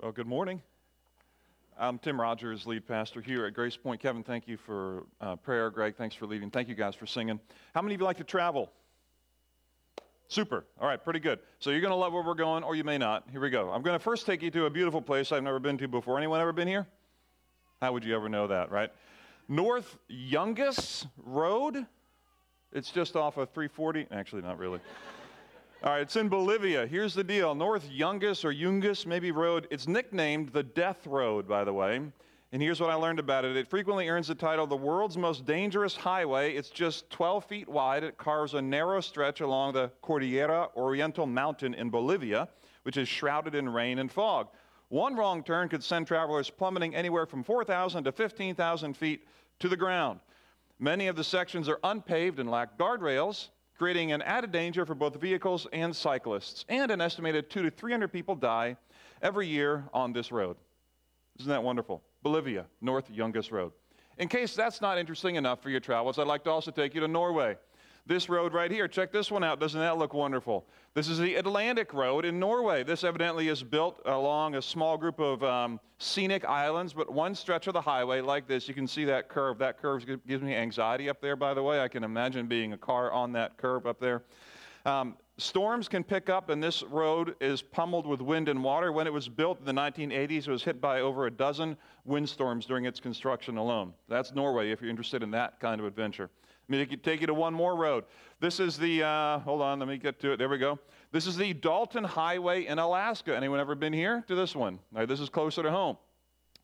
Well, good morning. I'm Tim Rogers, lead pastor here at Grace Point. Kevin, thank you for uh, prayer. Greg, thanks for leading. Thank you guys for singing. How many of you like to travel? Super. All right, pretty good. So you're going to love where we're going, or you may not. Here we go. I'm going to first take you to a beautiful place I've never been to before. Anyone ever been here? How would you ever know that, right? North Yungas Road. It's just off of 340. Actually, not really. All right, it's in Bolivia. Here's the deal North Yungas or Yungas, maybe road. It's nicknamed the Death Road, by the way. And here's what I learned about it it frequently earns the title the world's most dangerous highway. It's just 12 feet wide. It carves a narrow stretch along the Cordillera Oriental Mountain in Bolivia, which is shrouded in rain and fog. One wrong turn could send travelers plummeting anywhere from 4,000 to 15,000 feet to the ground. Many of the sections are unpaved and lack guardrails creating an added danger for both vehicles and cyclists. And an estimated two to 300 people die every year on this road. Isn't that wonderful? Bolivia, North Yungas Road. In case that's not interesting enough for your travels, I'd like to also take you to Norway. This road right here, check this one out. Doesn't that look wonderful? This is the Atlantic Road in Norway. This evidently is built along a small group of um, scenic islands, but one stretch of the highway like this. You can see that curve. That curve gives me anxiety up there, by the way. I can imagine being a car on that curve up there. Um, storms can pick up, and this road is pummeled with wind and water. When it was built in the 1980s, it was hit by over a dozen windstorms during its construction alone. That's Norway if you're interested in that kind of adventure. Let me take you to one more road. This is the, uh, hold on, let me get to it. There we go. This is the Dalton Highway in Alaska. Anyone ever been here to this one? This is closer to home.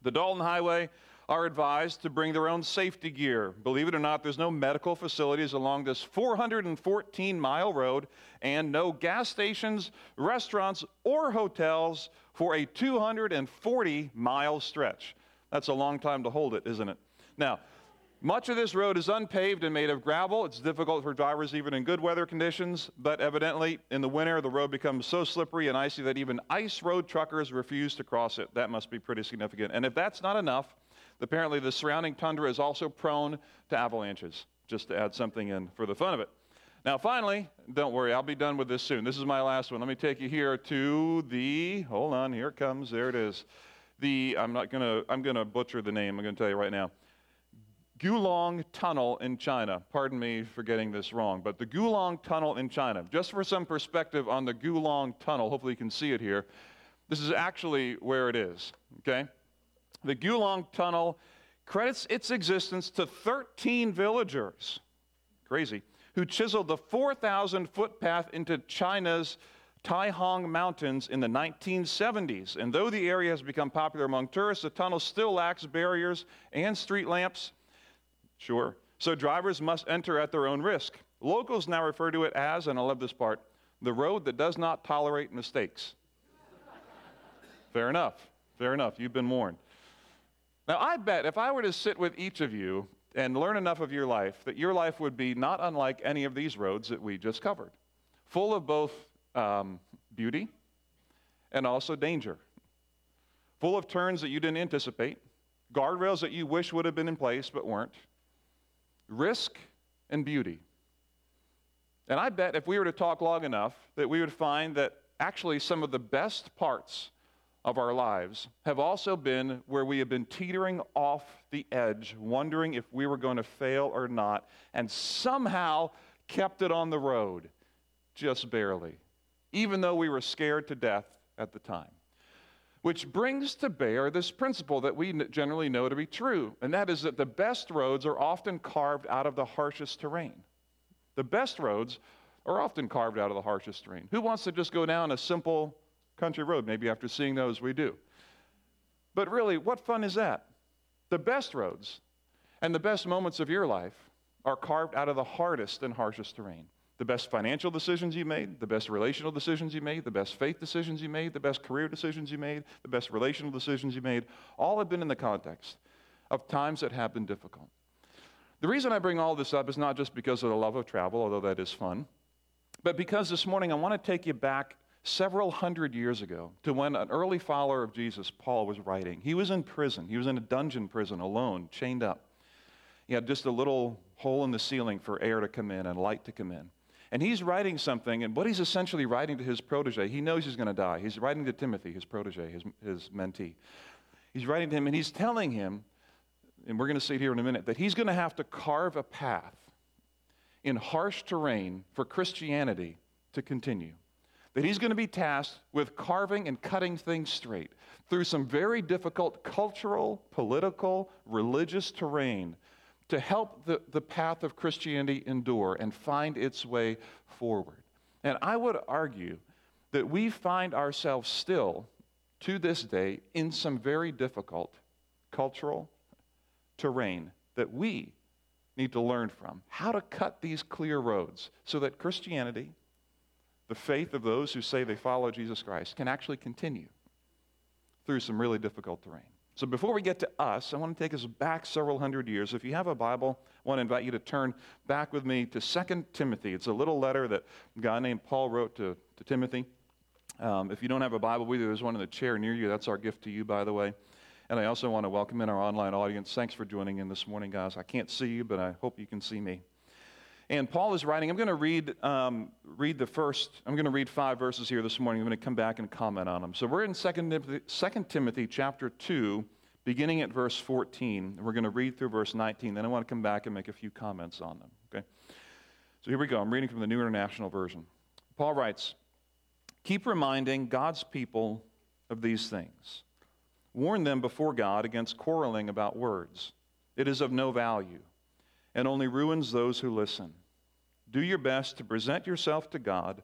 The Dalton Highway are advised to bring their own safety gear. Believe it or not, there's no medical facilities along this 414 mile road and no gas stations, restaurants, or hotels for a 240 mile stretch. That's a long time to hold it, isn't it? Now, much of this road is unpaved and made of gravel. It's difficult for drivers even in good weather conditions, but evidently in the winter the road becomes so slippery and icy that even ice road truckers refuse to cross it. That must be pretty significant. And if that's not enough, apparently the surrounding tundra is also prone to avalanches, just to add something in for the fun of it. Now, finally, don't worry, I'll be done with this soon. This is my last one. Let me take you here to the, hold on, here it comes, there it is. The, I'm not gonna, I'm gonna butcher the name, I'm gonna tell you right now. Gulong Tunnel in China. Pardon me for getting this wrong, but the Gulong Tunnel in China. Just for some perspective on the Gulong Tunnel, hopefully you can see it here. This is actually where it is, okay? The Gulong Tunnel credits its existence to 13 villagers, crazy, who chiseled the 4,000 foot path into China's Taihong Mountains in the 1970s. And though the area has become popular among tourists, the tunnel still lacks barriers and street lamps Sure. So drivers must enter at their own risk. Locals now refer to it as, and I love this part, the road that does not tolerate mistakes. Fair enough. Fair enough. You've been warned. Now, I bet if I were to sit with each of you and learn enough of your life, that your life would be not unlike any of these roads that we just covered, full of both um, beauty and also danger, full of turns that you didn't anticipate, guardrails that you wish would have been in place but weren't risk and beauty. And I bet if we were to talk long enough, that we would find that actually some of the best parts of our lives have also been where we have been teetering off the edge, wondering if we were going to fail or not, and somehow kept it on the road, just barely, even though we were scared to death at the time which brings to bear this principle that we generally know to be true, and that is that the best roads are often carved out of the harshest terrain. The best roads are often carved out of the harshest terrain. Who wants to just go down a simple country road? Maybe after seeing those, we do. But really, what fun is that? The best roads and the best moments of your life are carved out of the hardest and harshest terrain the best financial decisions you made, the best relational decisions you made, the best faith decisions you made, the best career decisions you made, the best relational decisions you made, all have been in the context of times that have been difficult. The reason I bring all this up is not just because of the love of travel, although that is fun, but because this morning I want to take you back several hundred years ago to when an early follower of Jesus, Paul, was writing. He was in prison, he was in a dungeon prison alone, chained up. He had just a little hole in the ceiling for air to come in and light to come in. And he's writing something, and what he's essentially writing to his protege, he knows he's going to die. He's writing to Timothy, his protege, his, his mentee. He's writing to him, and he's telling him, and we're going to see it here in a minute, that he's going to have to carve a path in harsh terrain for Christianity to continue. That he's going to be tasked with carving and cutting things straight through some very difficult cultural, political, religious terrain to help the, the path of Christianity endure and find its way forward. And I would argue that we find ourselves still, to this day, in some very difficult cultural terrain that we need to learn from. How to cut these clear roads so that Christianity, the faith of those who say they follow Jesus Christ, can actually continue through some really difficult terrain. So before we get to us, I want to take us back several hundred years. If you have a Bible, I want to invite you to turn back with me to 2 Timothy. It's a little letter that a guy named Paul wrote to, to Timothy. Um, if you don't have a Bible with you, there's one in the chair near you. That's our gift to you, by the way. And I also want to welcome in our online audience. Thanks for joining in this morning, guys. I can't see you, but I hope you can see me. And Paul is writing, I'm going to read, um, read the first, I'm going to read five verses here this morning. I'm going to come back and comment on them. So we're in 2 Timothy, 2 Timothy chapter 2, beginning at verse 14. We're going to read through verse 19. Then I want to come back and make a few comments on them. Okay? So here we go. I'm reading from the New International Version. Paul writes, Keep reminding God's people of these things. Warn them before God against quarreling about words. It is of no value and only ruins those who listen. Do your best to present yourself to God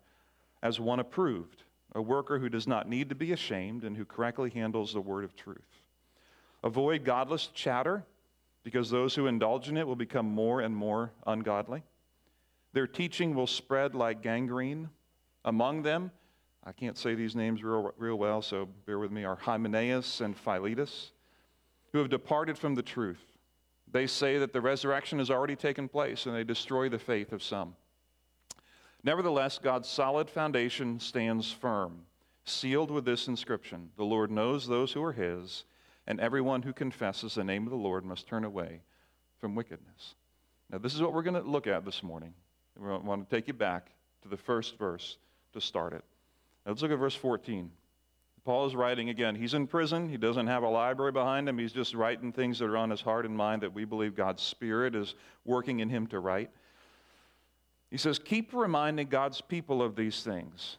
as one approved, a worker who does not need to be ashamed and who correctly handles the word of truth. Avoid godless chatter, because those who indulge in it will become more and more ungodly. Their teaching will spread like gangrene. Among them, I can't say these names real, real well, so bear with me, are Hymenaeus and Philetus, who have departed from the truth they say that the resurrection has already taken place and they destroy the faith of some. Nevertheless, God's solid foundation stands firm, sealed with this inscription The Lord knows those who are his, and everyone who confesses the name of the Lord must turn away from wickedness. Now, this is what we're going to look at this morning. We want to take you back to the first verse to start it. Now, let's look at verse 14. Paul is writing again. He's in prison. He doesn't have a library behind him. He's just writing things that are on his heart and mind that we believe God's Spirit is working in him to write. He says, Keep reminding God's people of these things.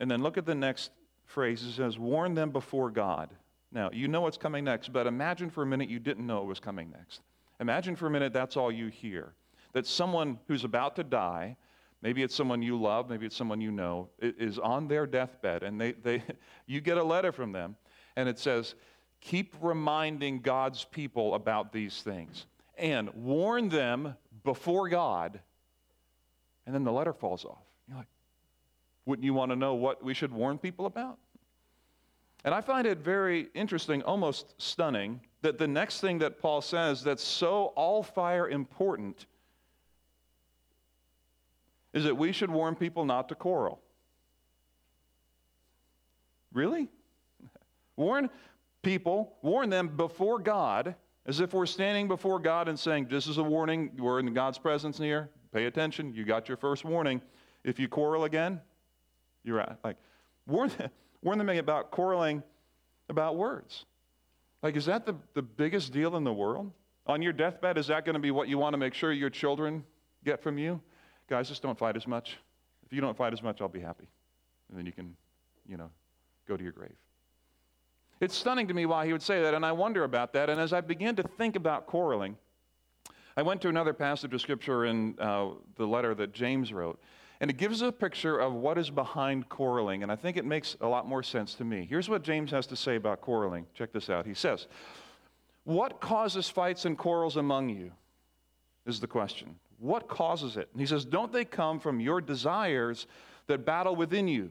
And then look at the next phrase. He says, Warn them before God. Now, you know what's coming next, but imagine for a minute you didn't know it was coming next. Imagine for a minute that's all you hear. That someone who's about to die maybe it's someone you love, maybe it's someone you know, is on their deathbed, and they, they, you get a letter from them, and it says, Keep reminding God's people about these things and warn them before God. And then the letter falls off. You're like, wouldn't you want to know what we should warn people about? And I find it very interesting, almost stunning, that the next thing that Paul says that's so all fire important is that we should warn people not to quarrel. Really? Warn people, warn them before God, as if we're standing before God and saying, This is a warning, we're in God's presence near. Pay attention, you got your first warning. If you quarrel again, you're out. Like, warn them, warn them about quarreling about words. Like, is that the, the biggest deal in the world? On your deathbed, is that going to be what you want to make sure your children get from you? Guys, just don't fight as much. If you don't fight as much, I'll be happy. And then you can, you know, go to your grave. It's stunning to me why he would say that, and I wonder about that. And as I began to think about quarreling, I went to another passage of scripture in uh, the letter that James wrote, and it gives a picture of what is behind quarreling, and I think it makes a lot more sense to me. Here's what James has to say about quarreling. Check this out. He says, What causes fights and quarrels among you? Is the question. What causes it? And he says, Don't they come from your desires that battle within you?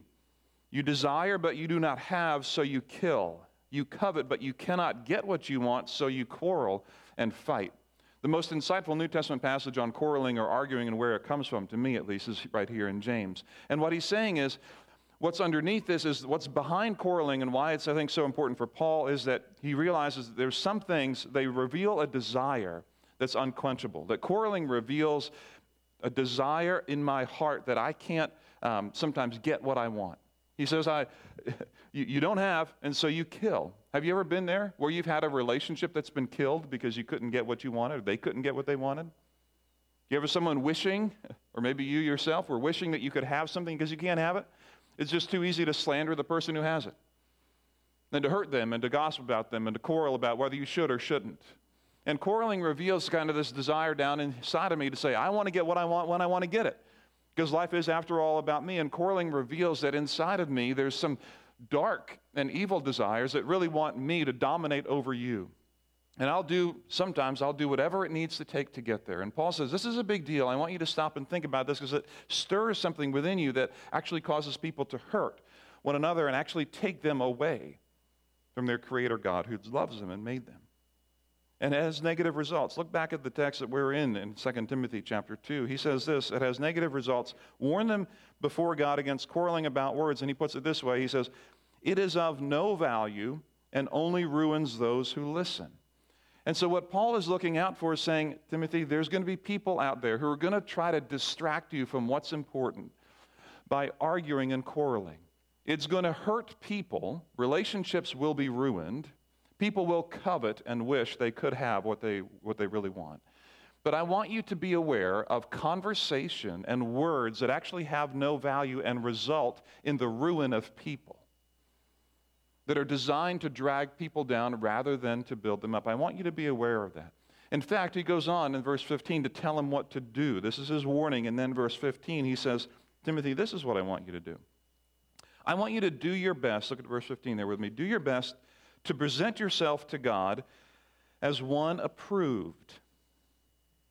You desire, but you do not have, so you kill. You covet, but you cannot get what you want, so you quarrel and fight. The most insightful New Testament passage on quarreling or arguing and where it comes from, to me at least, is right here in James. And what he's saying is, what's underneath this is what's behind quarreling and why it's, I think, so important for Paul is that he realizes that there's some things, they reveal a desire that's unquenchable. That quarreling reveals a desire in my heart that I can't um, sometimes get what I want. He says, I, you, you don't have, and so you kill. Have you ever been there where you've had a relationship that's been killed because you couldn't get what you wanted or they couldn't get what they wanted? You ever someone wishing, or maybe you yourself were wishing that you could have something because you can't have it? It's just too easy to slander the person who has it, and to hurt them, and to gossip about them, and to quarrel about whether you should or shouldn't. And quarreling reveals kind of this desire down inside of me to say, I want to get what I want when I want to get it. Because life is, after all, about me. And quarreling reveals that inside of me, there's some dark and evil desires that really want me to dominate over you. And I'll do, sometimes I'll do whatever it needs to take to get there. And Paul says, This is a big deal. I want you to stop and think about this because it stirs something within you that actually causes people to hurt one another and actually take them away from their Creator God who loves them and made them. And it has negative results. Look back at the text that we're in in 2 Timothy chapter 2. He says this it has negative results. Warn them before God against quarreling about words. And he puts it this way He says, It is of no value and only ruins those who listen. And so, what Paul is looking out for is saying, Timothy, there's going to be people out there who are going to try to distract you from what's important by arguing and quarreling. It's going to hurt people, relationships will be ruined, people will covet and wish they could have what they, what they really want. But I want you to be aware of conversation and words that actually have no value and result in the ruin of people that are designed to drag people down rather than to build them up. I want you to be aware of that. In fact, he goes on in verse 15 to tell him what to do. This is his warning. And then verse 15, he says, Timothy, this is what I want you to do. I want you to do your best. Look at verse 15 there with me. Do your best to present yourself to God as one approved.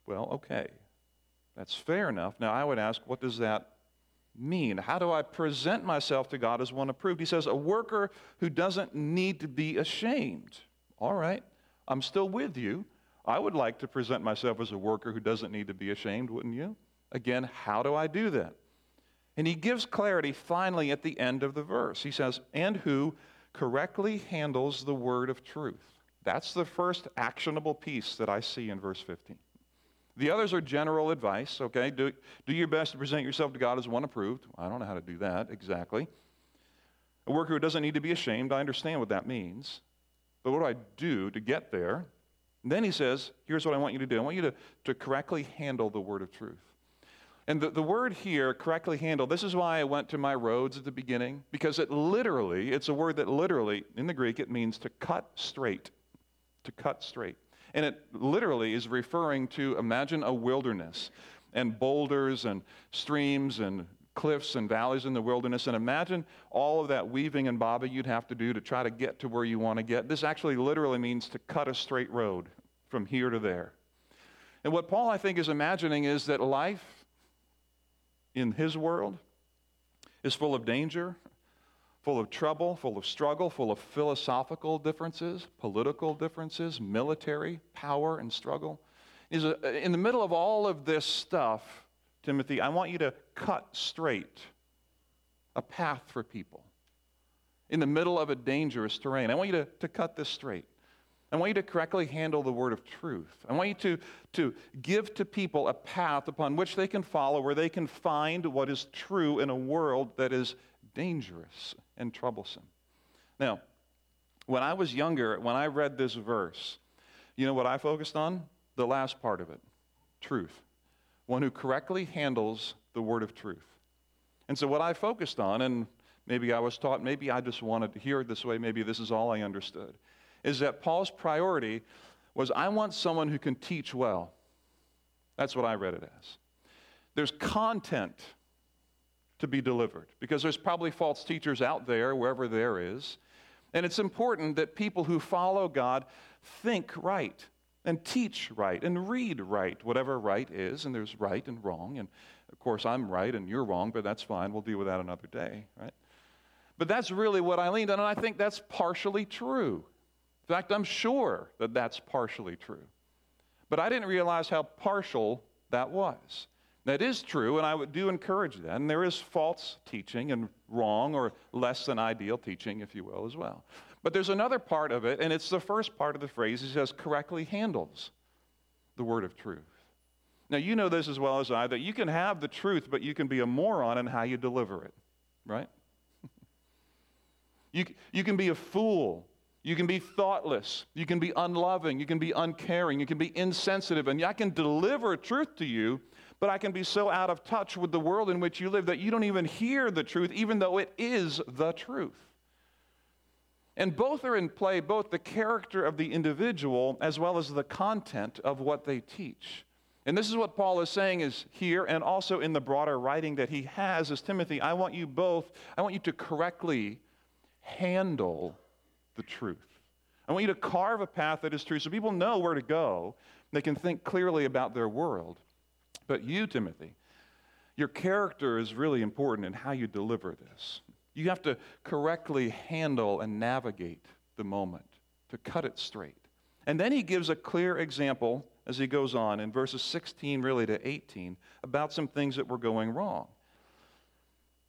Well, okay. That's fair enough. Now, I would ask, what does that mean? How do I present myself to God as one approved? He says, a worker who doesn't need to be ashamed. All right, I'm still with you. I would like to present myself as a worker who doesn't need to be ashamed, wouldn't you? Again, how do I do that? And he gives clarity finally at the end of the verse. He says, and who correctly handles the word of truth. That's the first actionable piece that I see in verse 15. The others are general advice, okay? Do, do your best to present yourself to God as one approved. I don't know how to do that exactly. A worker who doesn't need to be ashamed, I understand what that means. But what do I do to get there? And then he says, here's what I want you to do I want you to, to correctly handle the word of truth. And the, the word here, correctly handled, this is why I went to my roads at the beginning, because it literally, it's a word that literally, in the Greek, it means to cut straight. To cut straight. And it literally is referring to imagine a wilderness and boulders and streams and cliffs and valleys in the wilderness. And imagine all of that weaving and bobbing you'd have to do to try to get to where you want to get. This actually literally means to cut a straight road from here to there. And what Paul, I think, is imagining is that life in his world is full of danger full of trouble, full of struggle, full of philosophical differences, political differences, military power and struggle. Is in the middle of all of this stuff, Timothy, I want you to cut straight a path for people in the middle of a dangerous terrain. I want you to, to cut this straight. I want you to correctly handle the word of truth. I want you to, to give to people a path upon which they can follow, where they can find what is true in a world that is dangerous and troublesome. Now, when I was younger, when I read this verse, you know what I focused on? The last part of it truth. One who correctly handles the word of truth. And so, what I focused on, and maybe I was taught, maybe I just wanted to hear it this way, maybe this is all I understood, is that Paul's priority was I want someone who can teach well. That's what I read it as. There's content to be delivered because there's probably false teachers out there, wherever there is. And it's important that people who follow God think right and teach right and read right, whatever right is. And there's right and wrong. And of course, I'm right and you're wrong, but that's fine. We'll deal with that another day, right? But that's really what I leaned on, and I think that's partially true. In fact, I'm sure that that's partially true. But I didn't realize how partial that was. That is true, and I do encourage that. And there is false teaching and wrong or less than ideal teaching, if you will, as well. But there's another part of it, and it's the first part of the phrase. He says, correctly handles the word of truth. Now, you know this as well as I that you can have the truth, but you can be a moron in how you deliver it, right? you, you can be a fool. You can be thoughtless. You can be unloving. You can be uncaring. You can be insensitive. And I can deliver truth to you, but I can be so out of touch with the world in which you live that you don't even hear the truth, even though it is the truth. And both are in play, both the character of the individual as well as the content of what they teach. And this is what Paul is saying is here and also in the broader writing that he has is Timothy, I want you both, I want you to correctly handle the truth. I want you to carve a path that is true so people know where to go. They can think clearly about their world. But you, Timothy, your character is really important in how you deliver this. You have to correctly handle and navigate the moment to cut it straight. And then he gives a clear example as he goes on in verses 16 really to 18 about some things that were going wrong.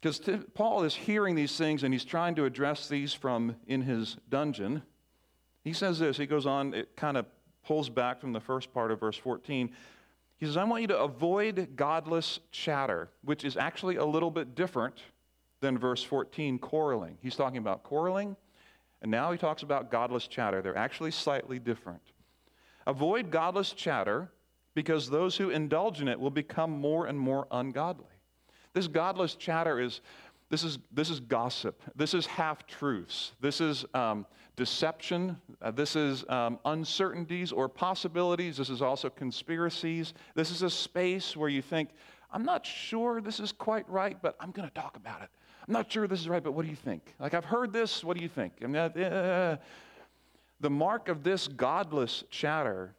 Because Paul is hearing these things and he's trying to address these from in his dungeon. He says this, he goes on, it kind of pulls back from the first part of verse 14. He says, I want you to avoid godless chatter, which is actually a little bit different than verse 14, quarreling. He's talking about quarreling, and now he talks about godless chatter. They're actually slightly different. Avoid godless chatter because those who indulge in it will become more and more ungodly. This godless chatter is this is, this is gossip. This is half truths. This is um, deception. Uh, this is um, uncertainties or possibilities. This is also conspiracies. This is a space where you think, I'm not sure this is quite right, but I'm going to talk about it. I'm not sure this is right, but what do you think? Like, I've heard this, what do you think? I mean, uh, the mark of this godless chatter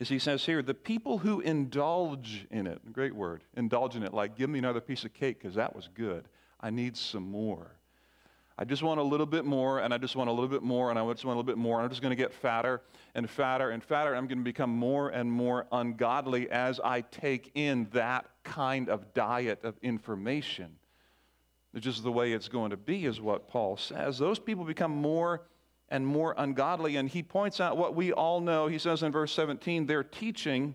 is he says here, the people who indulge in it, great word, indulge in it, like give me another piece of cake because that was good. I need some more. I just want a little bit more, and I just want a little bit more, and I just want a little bit more. I'm just going to get fatter and fatter and fatter. I'm going to become more and more ungodly as I take in that kind of diet of information. It's just the way it's going to be, is what Paul says. Those people become more and more ungodly. And he points out what we all know. He says in verse 17, their teaching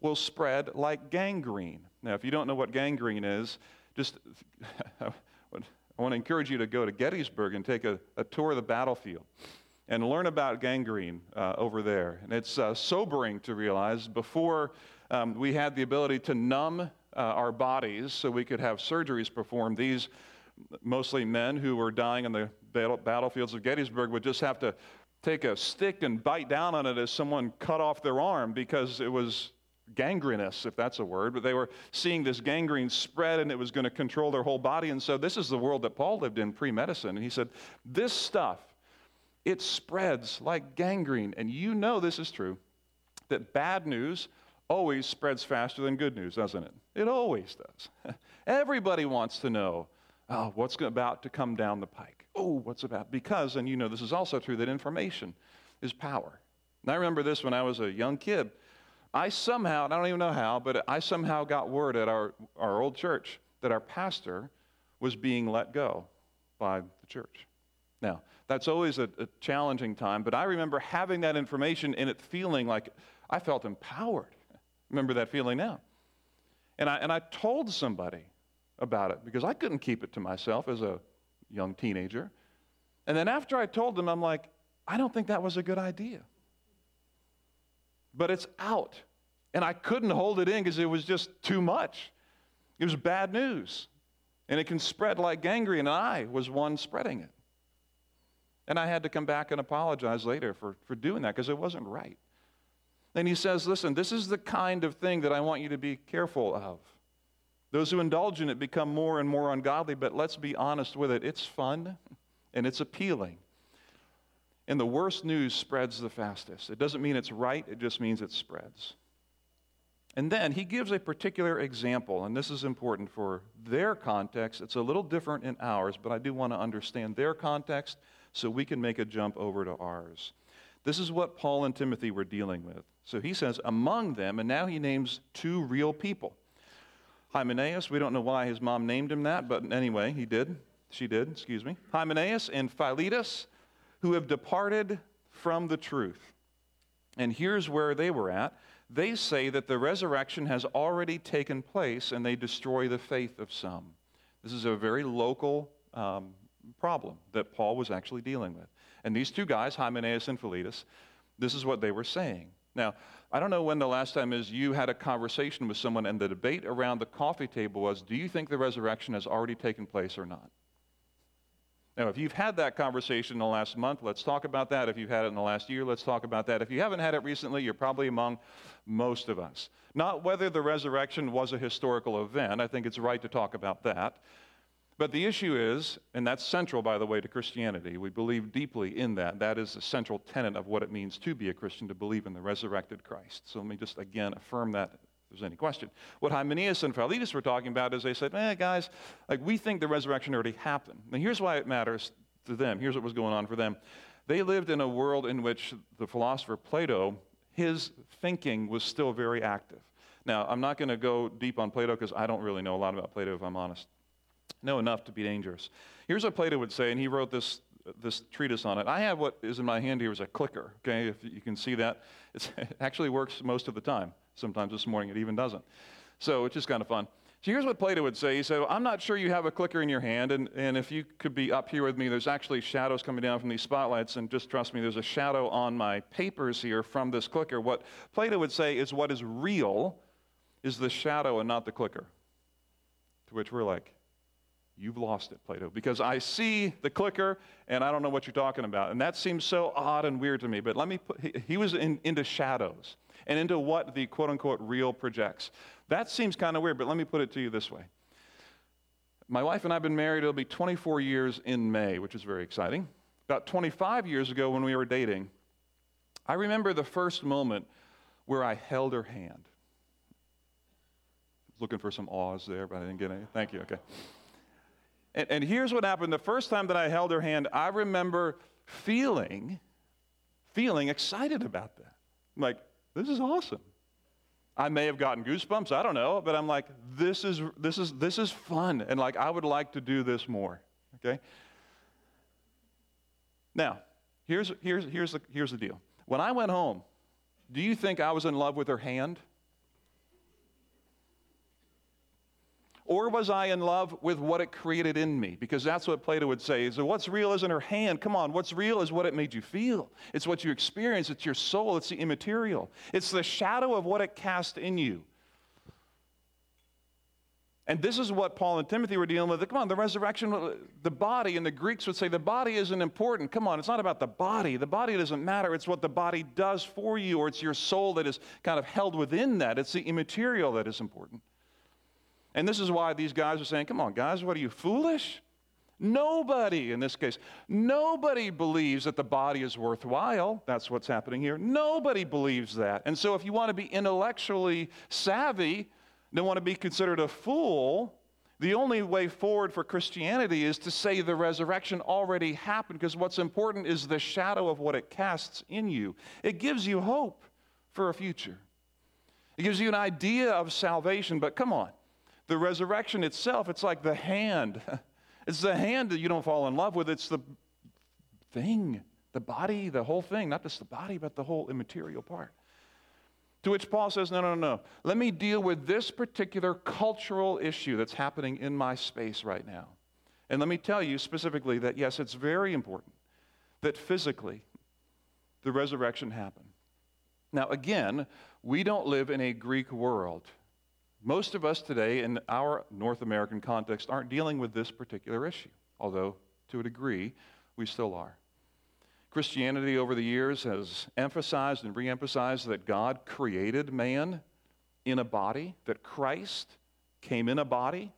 will spread like gangrene. Now, if you don't know what gangrene is, just I want to encourage you to go to Gettysburg and take a, a tour of the battlefield and learn about gangrene uh, over there. And it's uh, sobering to realize before um, we had the ability to numb uh, our bodies so we could have surgeries performed, these mostly men who were dying on the battlefields of Gettysburg would just have to take a stick and bite down on it as someone cut off their arm because it was gangrenous, if that's a word, but they were seeing this gangrene spread and it was going to control their whole body. And so this is the world that Paul lived in pre medicine. And he said, This stuff, it spreads like gangrene. And you know this is true, that bad news always spreads faster than good news, doesn't it? It always does. Everybody wants to know oh, what's about to come down the pike. What's about? Because, and you know this is also true, that information is power. And I remember this when I was a young kid. I somehow, I don't even know how, but I somehow got word at our, our old church that our pastor was being let go by the church. Now, that's always a, a challenging time, but I remember having that information and it feeling like I felt empowered. Remember that feeling now. And I, and I told somebody about it because I couldn't keep it to myself as a young teenager. And then after I told them, I'm like, I don't think that was a good idea but it's out. And I couldn't hold it in because it was just too much. It was bad news. And it can spread like gangrene, and I was one spreading it. And I had to come back and apologize later for, for doing that because it wasn't right. And he says, Listen, this is the kind of thing that I want you to be careful of. Those who indulge in it become more and more ungodly, but let's be honest with it. It's fun and it's appealing. And the worst news spreads the fastest. It doesn't mean it's right, it just means it spreads. And then he gives a particular example, and this is important for their context. It's a little different in ours, but I do want to understand their context so we can make a jump over to ours. This is what Paul and Timothy were dealing with. So he says, among them, and now he names two real people. Hymenaeus, we don't know why his mom named him that, but anyway, he did. She did, excuse me. Hymenaeus and Philetus who have departed from the truth. And here's where they were at. they say that the resurrection has already taken place and they destroy the faith of some. This is a very local um, problem that Paul was actually dealing with. And these two guys, Hymenaeus and Philetus, this is what they were saying. Now, I don't know when the last time is you had a conversation with someone and the debate around the coffee table was do you think the resurrection has already taken place or not? Now, if you've had that conversation in the last month, let's talk about that. If you've had it in the last year, let's talk about that. If you haven't had it recently, you're probably among most of us. Not whether the resurrection was a historical event, I think it's right to talk about that. But the issue is, and that's central, by the way, to Christianity. We believe deeply in that. That is a central tenet of what it means to be a Christian, to believe in the resurrected Christ. So let me just again affirm that if there's any question. What Hymenaeus and Philetus were talking about is they said, eh, guys, like we think the resurrection already happened. Now here's why it matters to them. Here's what was going on for them. They lived in a world in which the philosopher Plato, his thinking was still very active. Now, I'm not going to go deep on Plato because I don't really know a lot about Plato, if I'm honest know enough to be dangerous. Here's what Plato would say, and he wrote this, this treatise on it. I have what is in my hand here is a clicker, okay, if you can see that. It's, it actually works most of the time. Sometimes this morning it even doesn't. So it's just kind of fun. So here's what Plato would say. He said, well, I'm not sure you have a clicker in your hand, and, and if you could be up here with me, there's actually shadows coming down from these spotlights, and just trust me, there's a shadow on my papers here from this clicker. What Plato would say is what is real is the shadow and not the clicker. To which we're like, You've lost it, Plato, because I see the clicker and I don't know what you're talking about. And that seems so odd and weird to me. But let me put, he, he was in, into shadows and into what the quote unquote real projects. That seems kind of weird, but let me put it to you this way. My wife and I have been married, it'll be 24 years in May, which is very exciting. About 25 years ago, when we were dating, I remember the first moment where I held her hand. Looking for some awes there, but I didn't get any. Thank you. Okay. And, and here's what happened the first time that I held her hand, I remember feeling, feeling excited about that. I'm like, this is awesome. I may have gotten goosebumps, I don't know, but I'm like, this is this is this is fun. And like I would like to do this more. Okay? Now, here's here's here's the here's the deal. When I went home, do you think I was in love with her hand? Or was I in love with what it created in me? Because that's what Plato would say. So what's real isn't her hand. Come on, what's real is what it made you feel. It's what you experience. It's your soul. It's the immaterial. It's the shadow of what it cast in you. And this is what Paul and Timothy were dealing with. Come on, the resurrection, the body, and the Greeks would say the body isn't important. Come on, it's not about the body. The body doesn't matter. It's what the body does for you, or it's your soul that is kind of held within that. It's the immaterial that is important. And this is why these guys are saying, come on, guys, what are you, foolish? Nobody, in this case, nobody believes that the body is worthwhile. That's what's happening here. Nobody believes that. And so, if you want to be intellectually savvy, don't want to be considered a fool, the only way forward for Christianity is to say the resurrection already happened because what's important is the shadow of what it casts in you. It gives you hope for a future, it gives you an idea of salvation, but come on. The resurrection itself, it's like the hand. It's the hand that you don't fall in love with, it's the thing, the body, the whole thing, not just the body, but the whole immaterial part. To which Paul says, No, no, no. No. Let me deal with this particular cultural issue that's happening in my space right now. And let me tell you specifically that, yes, it's very important that physically the resurrection happened. Now, again, we don't live in a Greek world. Most of us today, in our North American context, aren't dealing with this particular issue, although to a degree we still are. Christianity over the years has emphasized and re emphasized that God created man in a body, that Christ came in a body,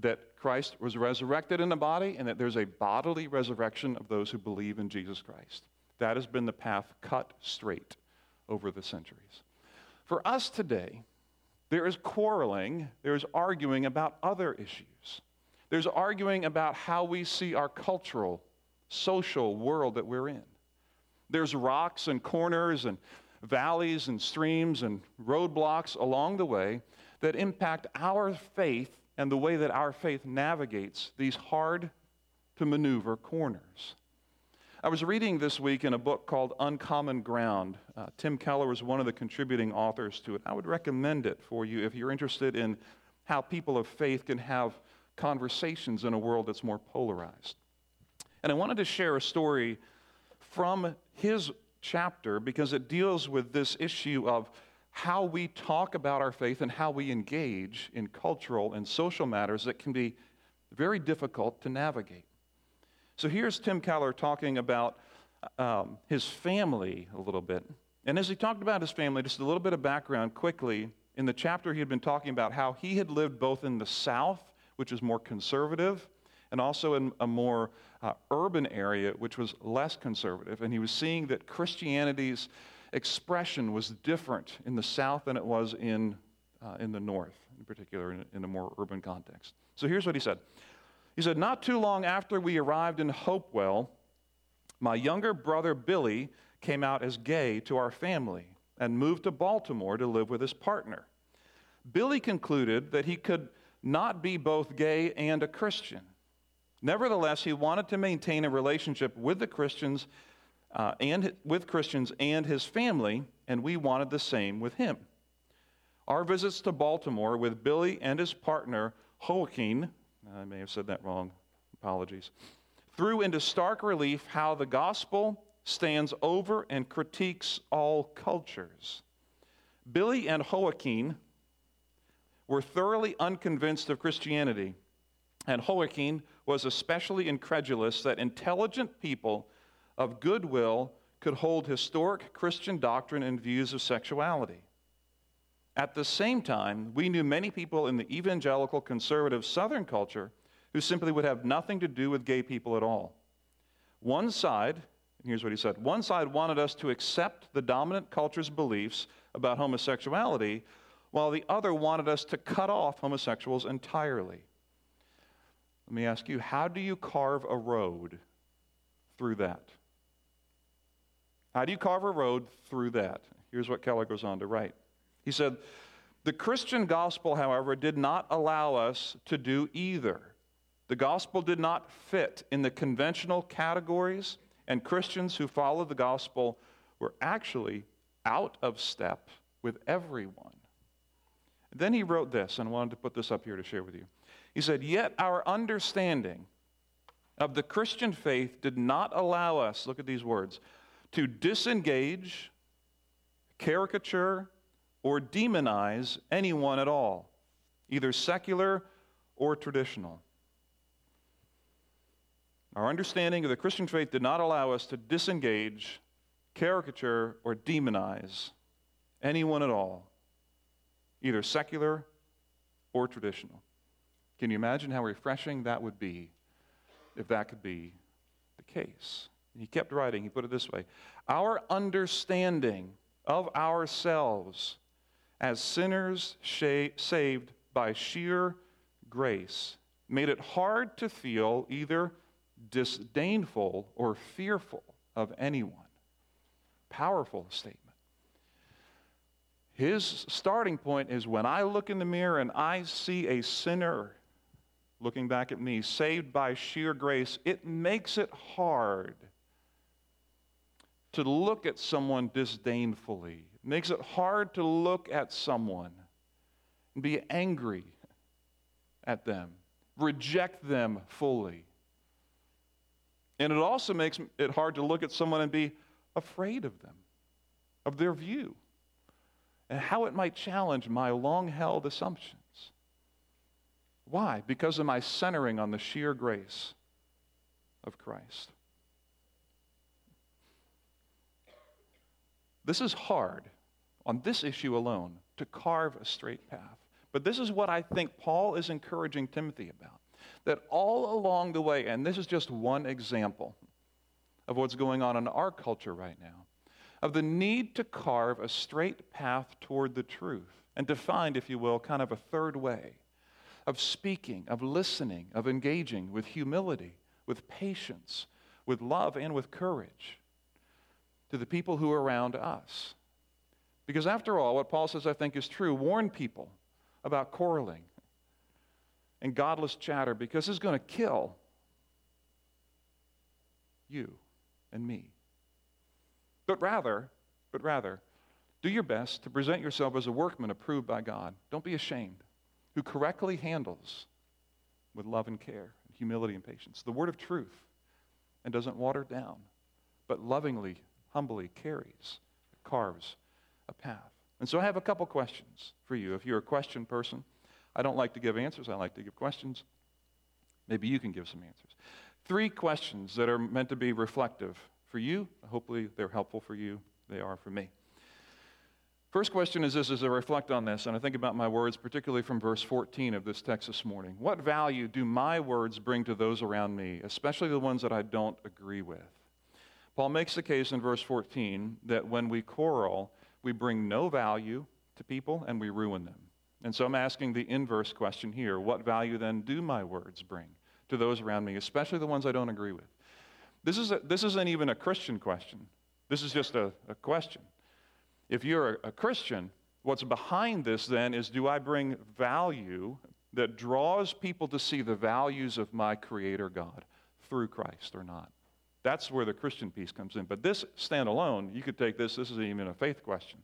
that Christ was resurrected in a body, and that there's a bodily resurrection of those who believe in Jesus Christ. That has been the path cut straight over the centuries. For us today, there is quarreling, there's arguing about other issues. There's arguing about how we see our cultural, social world that we're in. There's rocks and corners and valleys and streams and roadblocks along the way that impact our faith and the way that our faith navigates these hard to maneuver corners. I was reading this week in a book called Uncommon Ground. Uh, Tim Keller was one of the contributing authors to it. I would recommend it for you if you're interested in how people of faith can have conversations in a world that's more polarized. And I wanted to share a story from his chapter because it deals with this issue of how we talk about our faith and how we engage in cultural and social matters that can be very difficult to navigate. So here's Tim Keller talking about um, his family a little bit. And as he talked about his family, just a little bit of background quickly. In the chapter, he had been talking about how he had lived both in the South, which is more conservative, and also in a more uh, urban area, which was less conservative. And he was seeing that Christianity's expression was different in the South than it was in, uh, in the North, in particular, in, in a more urban context. So here's what he said he said, Not too long after we arrived in Hopewell, my younger brother Billy came out as gay to our family and moved to Baltimore to live with his partner. Billy concluded that he could not be both gay and a Christian. Nevertheless, he wanted to maintain a relationship with the Christians uh, and with Christians and his family, and we wanted the same with him. Our visits to Baltimore with Billy and his partner, Joaquin, I may have said that wrong. Apologies. Threw into stark relief how the gospel stands over and critiques all cultures. Billy and Joaquin were thoroughly unconvinced of Christianity, and Joaquin was especially incredulous that intelligent people of goodwill could hold historic Christian doctrine and views of sexuality. At the same time, we knew many people in the evangelical conservative Southern culture who simply would have nothing to do with gay people at all. One side, and here's what he said one side wanted us to accept the dominant culture's beliefs about homosexuality, while the other wanted us to cut off homosexuals entirely. Let me ask you how do you carve a road through that? How do you carve a road through that? Here's what Keller goes on to write. He said, The Christian gospel, however, did not allow us to do either. The gospel did not fit in the conventional categories, and Christians who followed the gospel were actually out of step with everyone. Then he wrote this, and I wanted to put this up here to share with you. He said, Yet our understanding of the Christian faith did not allow us, look at these words, to disengage, caricature, or demonize anyone at all, either secular or traditional. Our understanding of the Christian faith did not allow us to disengage, caricature, or demonize anyone at all, either secular or traditional. Can you imagine how refreshing that would be if that could be the case? He kept writing, he put it this way Our understanding of ourselves as sinners saved by sheer grace made it hard to feel either disdainful or fearful of anyone. Powerful statement. His starting point is when I look in the mirror and I see a sinner looking back at me, saved by sheer grace, it makes it hard to look at someone disdainfully makes it hard to look at someone and be angry at them, reject them fully. And it also makes it hard to look at someone and be afraid of them, of their view, and how it might challenge my long held assumptions. Why? Because of my centering on the sheer grace of Christ. This is hard on this issue alone to carve a straight path. But this is what I think Paul is encouraging Timothy about. That all along the way, and this is just one example of what's going on in our culture right now, of the need to carve a straight path toward the truth and to find, if you will, kind of a third way of speaking, of listening, of engaging with humility, with patience, with love, and with courage to the people who are around us. Because after all, what Paul says I think is true warn people about quarreling and godless chatter because it's going to kill you and me. But rather, but rather, do your best to present yourself as a workman approved by God. Don't be ashamed, who correctly handles with love and care, and humility and patience the word of truth and doesn't water down, but lovingly, humbly carries, carves a path. And so I have a couple questions for you. If you're a question person, I don't like to give answers, I like to give questions. Maybe you can give some answers. Three questions that are meant to be reflective for you. Hopefully, they're helpful for you. They are for me. First question is this as I reflect on this, and I think about my words, particularly from verse 14 of this text this morning. What value do my words bring to those around me, especially the ones that I don't agree with? Paul makes the case in verse 14 that when we quarrel, we bring no value to people and we ruin them. And so I'm asking the inverse question here what value then do my words bring to those around me, especially the ones I don't agree with? This, is a, this isn't even a Christian question, this is just a, a question. If you're a, a Christian, what's behind this then is do I bring value that draws people to see the values of my Creator God through Christ or not? That's where the Christian piece comes in. But this standalone, you could take this, this isn't even a faith question.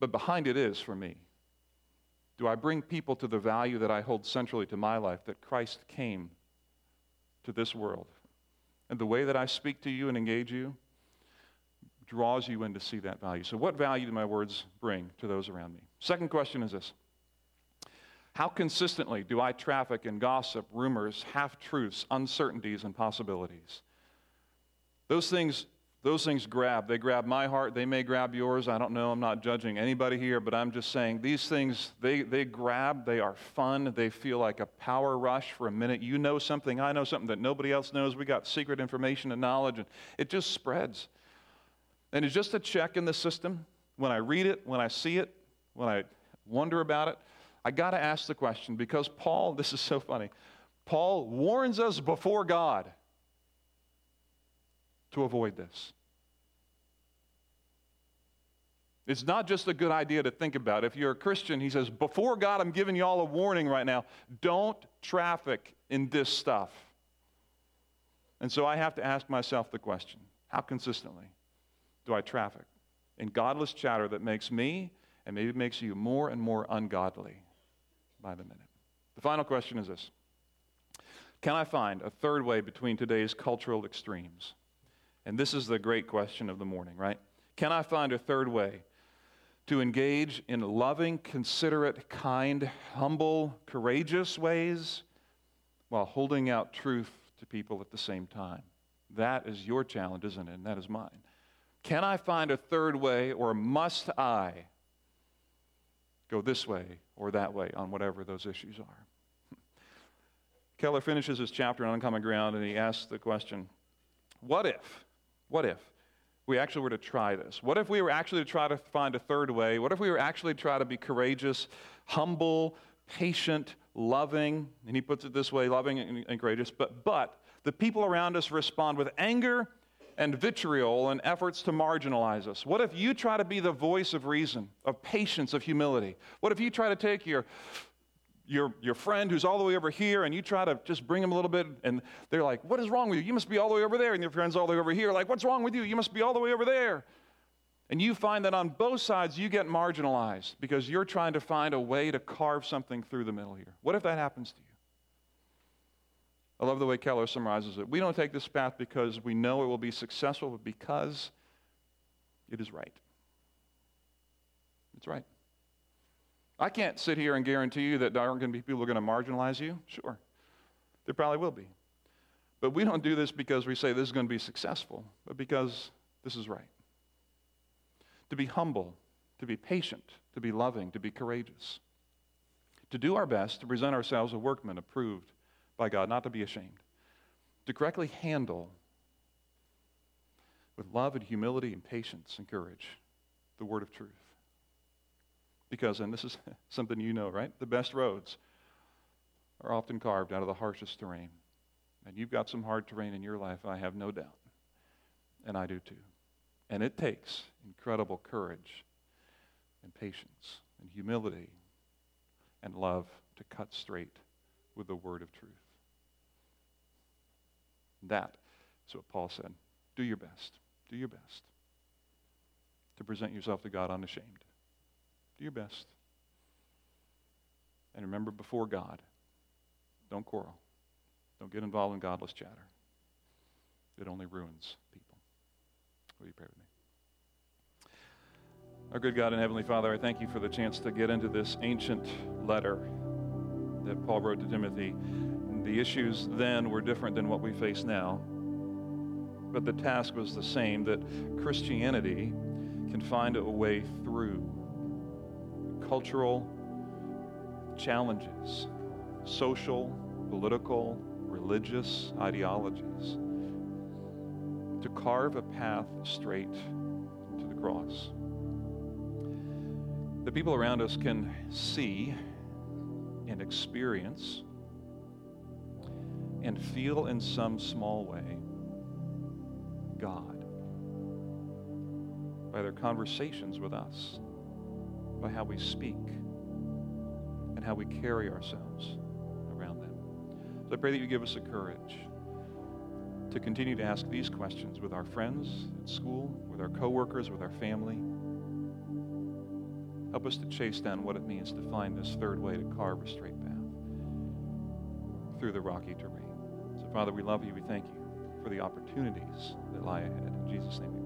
But behind it is for me. Do I bring people to the value that I hold centrally to my life that Christ came to this world? And the way that I speak to you and engage you draws you in to see that value. So, what value do my words bring to those around me? Second question is this How consistently do I traffic in gossip, rumors, half truths, uncertainties, and possibilities? Those things those things grab. They grab my heart. They may grab yours. I don't know. I'm not judging anybody here, but I'm just saying these things, they, they grab. They are fun. They feel like a power rush for a minute. You know something. I know something that nobody else knows. We got secret information and knowledge, and it just spreads. And it's just a check in the system. When I read it, when I see it, when I wonder about it, I got to ask the question because Paul, this is so funny. Paul warns us before God to avoid this. It's not just a good idea to think about. If you're a Christian, he says, Before God, I'm giving you all a warning right now. Don't traffic in this stuff. And so I have to ask myself the question how consistently do I traffic in godless chatter that makes me and maybe makes you more and more ungodly by the minute? The final question is this Can I find a third way between today's cultural extremes? And this is the great question of the morning, right? Can I find a third way to engage in loving, considerate, kind, humble, courageous ways while holding out truth to people at the same time? That is your challenge, isn't it? And that is mine. Can I find a third way, or must I go this way or that way on whatever those issues are? Keller finishes his chapter on uncommon ground and he asks the question what if? What if we actually were to try this? What if we were actually to try to find a third way? What if we were actually to try to be courageous, humble, patient, loving? And he puts it this way loving and, and courageous, but, but the people around us respond with anger and vitriol and efforts to marginalize us? What if you try to be the voice of reason, of patience, of humility? What if you try to take your your, your friend who's all the way over here and you try to just bring him a little bit and they're like, What is wrong with you? You must be all the way over there. And your friend's all the way over here, like, What's wrong with you? You must be all the way over there. And you find that on both sides you get marginalized because you're trying to find a way to carve something through the middle here. What if that happens to you? I love the way Keller summarizes it. We don't take this path because we know it will be successful, but because it is right. It's right. I can't sit here and guarantee you that there aren't going to be people who are going to marginalize you. Sure, there probably will be. But we don't do this because we say this is going to be successful, but because this is right. To be humble, to be patient, to be loving, to be courageous. To do our best to present ourselves a workman approved by God, not to be ashamed. To correctly handle with love and humility and patience and courage the word of truth. Because, and this is something you know, right? The best roads are often carved out of the harshest terrain. And you've got some hard terrain in your life, I have no doubt. And I do too. And it takes incredible courage and patience and humility and love to cut straight with the word of truth. That is what Paul said. Do your best. Do your best to present yourself to God unashamed. Do your best. And remember before God, don't quarrel. Don't get involved in godless chatter. It only ruins people. Will you pray with me? Our good God and Heavenly Father, I thank you for the chance to get into this ancient letter that Paul wrote to Timothy. The issues then were different than what we face now, but the task was the same that Christianity can find a way through cultural challenges, social, political, religious ideologies, to carve a path straight to the cross. The people around us can see and experience and feel in some small way God by their conversations with us, by how we speak, and how we carry ourselves around them. So I pray that you give us the courage to continue to ask these questions with our friends at school, with our coworkers, with our family. Help us to chase down what it means to find this third way to carve a straight path through the rocky terrain. So, Father, we love you. We thank you for the opportunities that lie ahead. In Jesus' name.